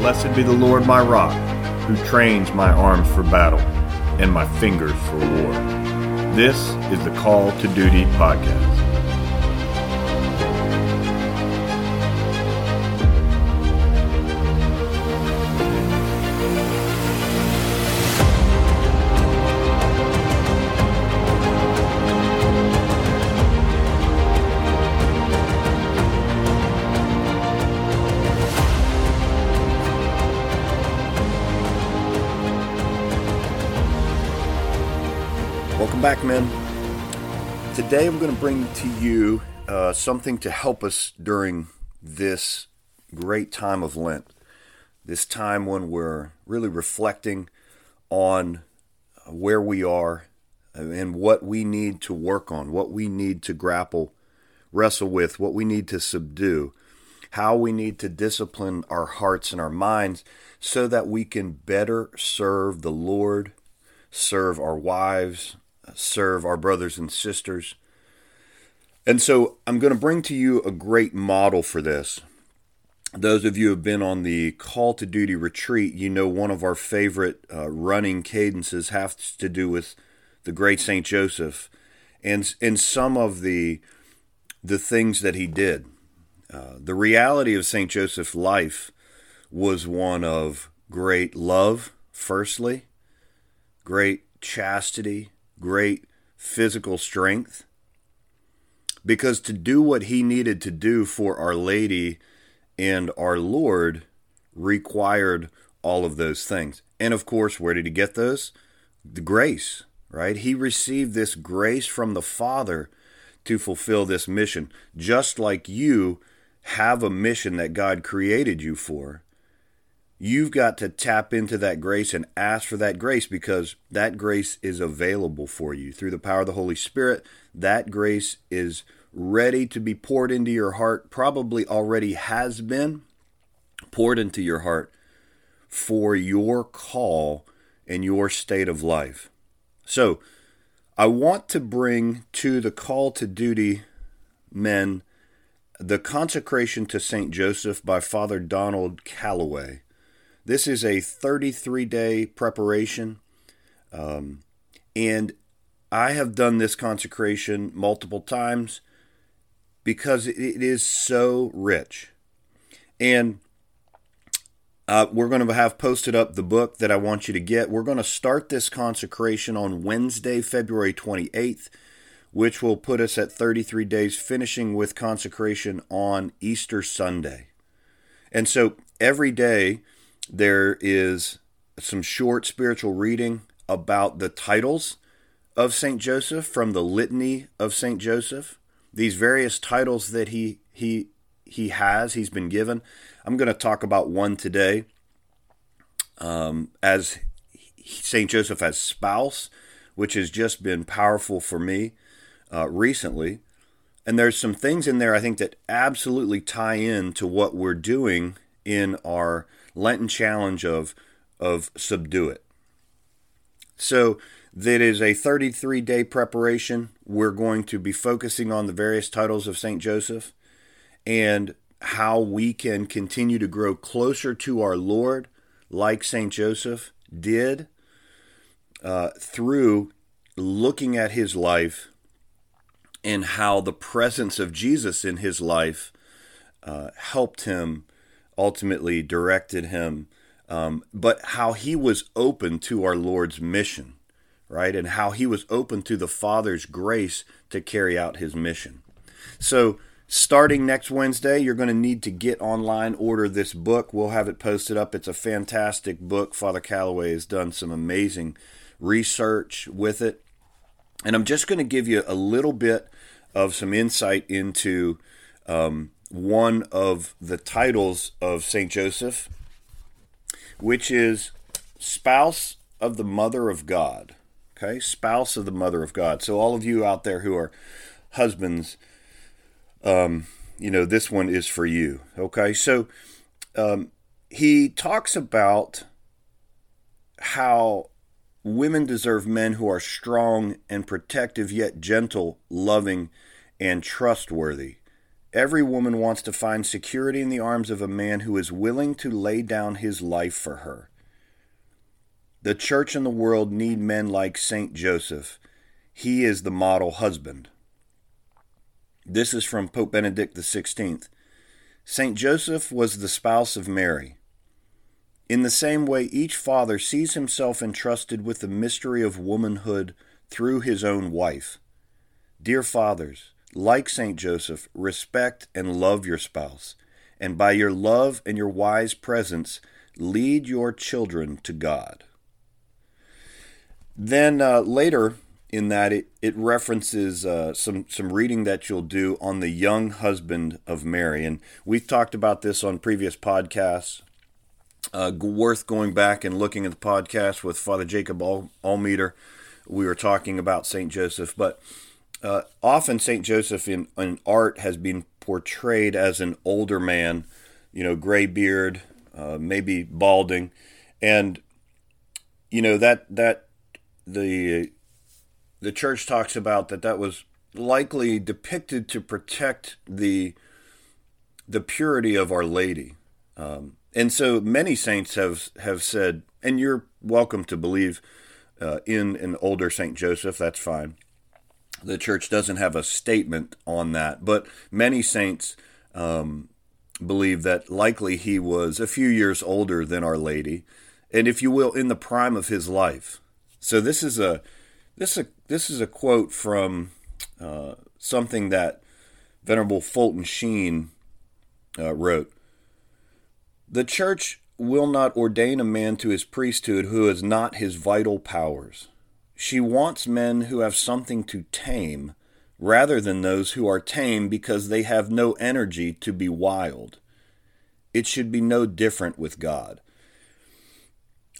Blessed be the Lord my rock, who trains my arms for battle and my fingers for war. This is the Call to Duty podcast. Men. Today I'm going to bring to you uh, something to help us during this great time of Lent. This time when we're really reflecting on where we are and what we need to work on, what we need to grapple, wrestle with, what we need to subdue, how we need to discipline our hearts and our minds so that we can better serve the Lord, serve our wives, serve our brothers and sisters. And so I'm going to bring to you a great model for this. Those of you who have been on the call to duty retreat, you know one of our favorite uh, running cadences has to do with the great Saint Joseph and and some of the the things that he did. Uh, the reality of Saint Joseph's life was one of great love, firstly, great chastity, great physical strength. Because to do what he needed to do for Our Lady and our Lord required all of those things. And of course, where did he get those? The grace, right? He received this grace from the Father to fulfill this mission, just like you have a mission that God created you for you've got to tap into that grace and ask for that grace because that grace is available for you through the power of the Holy Spirit. That grace is ready to be poured into your heart, probably already has been poured into your heart for your call and your state of life. So, I want to bring to the call to duty men the consecration to St. Joseph by Father Donald Calloway. This is a 33 day preparation. Um, and I have done this consecration multiple times because it is so rich. And uh, we're going to have posted up the book that I want you to get. We're going to start this consecration on Wednesday, February 28th, which will put us at 33 days, finishing with consecration on Easter Sunday. And so every day, there is some short spiritual reading about the titles of St. Joseph from the Litany of St. Joseph. These various titles that he he he has, he's been given. I'm going to talk about one today um, as St. Joseph as spouse, which has just been powerful for me uh, recently. And there's some things in there I think that absolutely tie in to what we're doing in our Lenten challenge of of subdue it. So that is a 33 day preparation. We're going to be focusing on the various titles of St. Joseph and how we can continue to grow closer to our Lord, like St. Joseph did, uh, through looking at his life and how the presence of Jesus in his life uh, helped him ultimately directed him, um, but how he was open to our Lord's mission, right? And how he was open to the Father's grace to carry out his mission. So, starting next Wednesday, you're going to need to get online, order this book. We'll have it posted up. It's a fantastic book. Father Calloway has done some amazing research with it. And I'm just going to give you a little bit of some insight into um, one of the titles of St. Joseph, which is spouse of the Mother of God. Okay, spouse of the Mother of God. So, all of you out there who are husbands, um, you know, this one is for you. Okay, so um, he talks about how women deserve men who are strong and protective, yet gentle, loving, and trustworthy Every woman wants to find security in the arms of a man who is willing to lay down his life for her. The church and the world need men like St. Joseph. He is the model husband. This is from Pope Benedict XVI. St. Joseph was the spouse of Mary. In the same way, each father sees himself entrusted with the mystery of womanhood through his own wife. Dear fathers, like St. Joseph, respect and love your spouse, and by your love and your wise presence, lead your children to God. Then uh, later in that, it, it references uh, some, some reading that you'll do on the young husband of Mary. And we've talked about this on previous podcasts. Uh, worth going back and looking at the podcast with Father Jacob Al- Almeter. We were talking about St. Joseph, but uh, often Saint Joseph in, in art has been portrayed as an older man, you know, gray beard, uh, maybe balding, and you know that that the the church talks about that that was likely depicted to protect the the purity of Our Lady, um, and so many saints have have said, and you're welcome to believe uh, in an older Saint Joseph. That's fine the church doesn't have a statement on that, but many saints um, believe that likely he was a few years older than Our Lady, and if you will, in the prime of his life. So this is a this is a this is a quote from uh, something that Venerable Fulton Sheen uh, wrote. The church will not ordain a man to his priesthood who has not his vital powers. She wants men who have something to tame rather than those who are tame because they have no energy to be wild. It should be no different with God.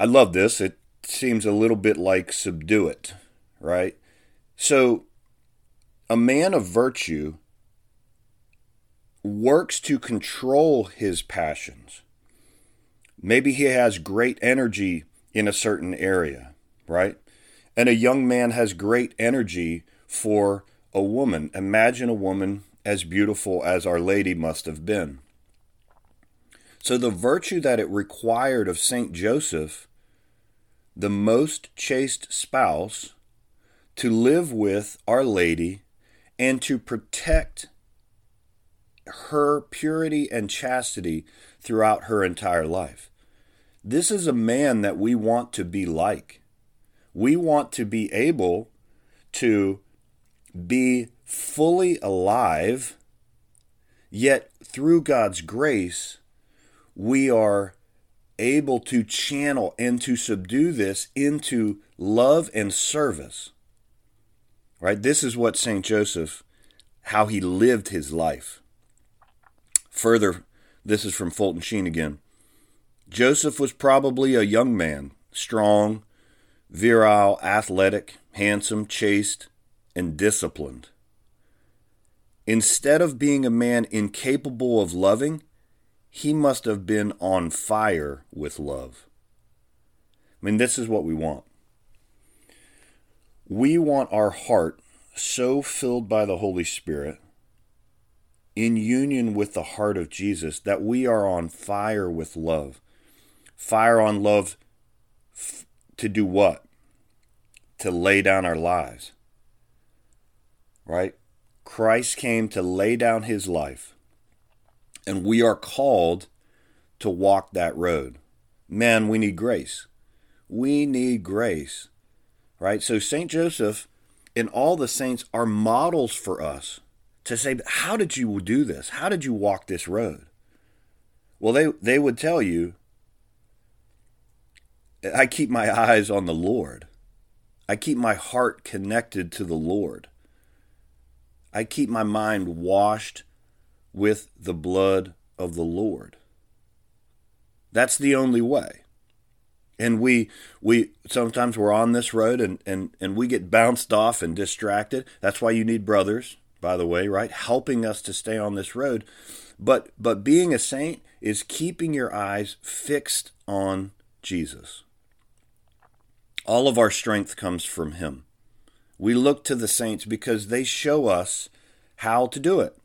I love this. It seems a little bit like subdue it, right? So, a man of virtue works to control his passions. Maybe he has great energy in a certain area, right? And a young man has great energy for a woman. Imagine a woman as beautiful as Our Lady must have been. So, the virtue that it required of St. Joseph, the most chaste spouse, to live with Our Lady and to protect her purity and chastity throughout her entire life. This is a man that we want to be like. We want to be able to be fully alive, yet through God's grace, we are able to channel and to subdue this into love and service. Right? This is what St. Joseph, how he lived his life. Further, this is from Fulton Sheen again. Joseph was probably a young man, strong, virile, athletic, handsome, chaste, and disciplined. Instead of being a man incapable of loving, he must have been on fire with love. I mean, this is what we want. We want our heart so filled by the Holy Spirit, in union with the heart of Jesus, that we are on fire with love. Fire on love to do what? To lay down our lives. Right? Christ came to lay down his life. And we are called to walk that road. Man, we need grace. We need grace. Right? So St. Joseph and all the saints are models for us to say, how did you do this? How did you walk this road? Well, they, they would tell you I keep my eyes on the Lord. I keep my heart connected to the Lord. I keep my mind washed with the blood of the Lord. That's the only way. And we we sometimes we're on this road and, and, and we get bounced off and distracted. That's why you need brothers, by the way, right? Helping us to stay on this road. But but being a saint is keeping your eyes fixed on Jesus. All of our strength comes from Him. We look to the saints because they show us how to do it.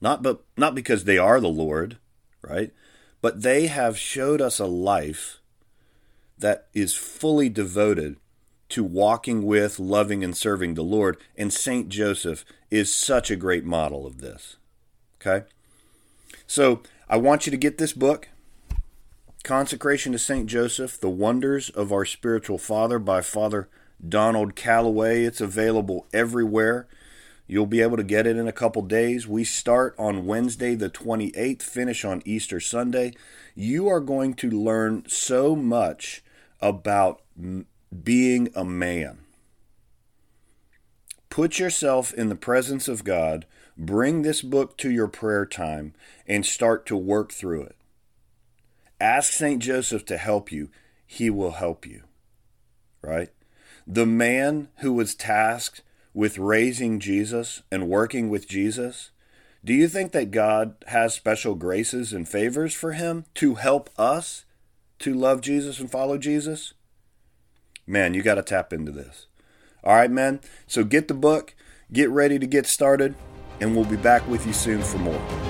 Not but not because they are the Lord, right? But they have showed us a life that is fully devoted to walking with, loving, and serving the Lord. And St. Joseph is such a great model of this. Okay? So I want you to get this book, Consecration to St. Joseph The Wonders of Our Spiritual Father by Father Donald Calloway. It's available everywhere. You'll be able to get it in a couple days. We start on Wednesday, the 28th, finish on Easter Sunday. You are going to learn so much about being a man. Put yourself in the presence of God, bring this book to your prayer time, and start to work through it. Ask St. Joseph to help you, he will help you. Right? The man who was tasked with raising Jesus and working with Jesus, do you think that God has special graces and favors for him to help us to love Jesus and follow Jesus? Man, you got to tap into this. All right, man. So get the book, get ready to get started, and we'll be back with you soon for more.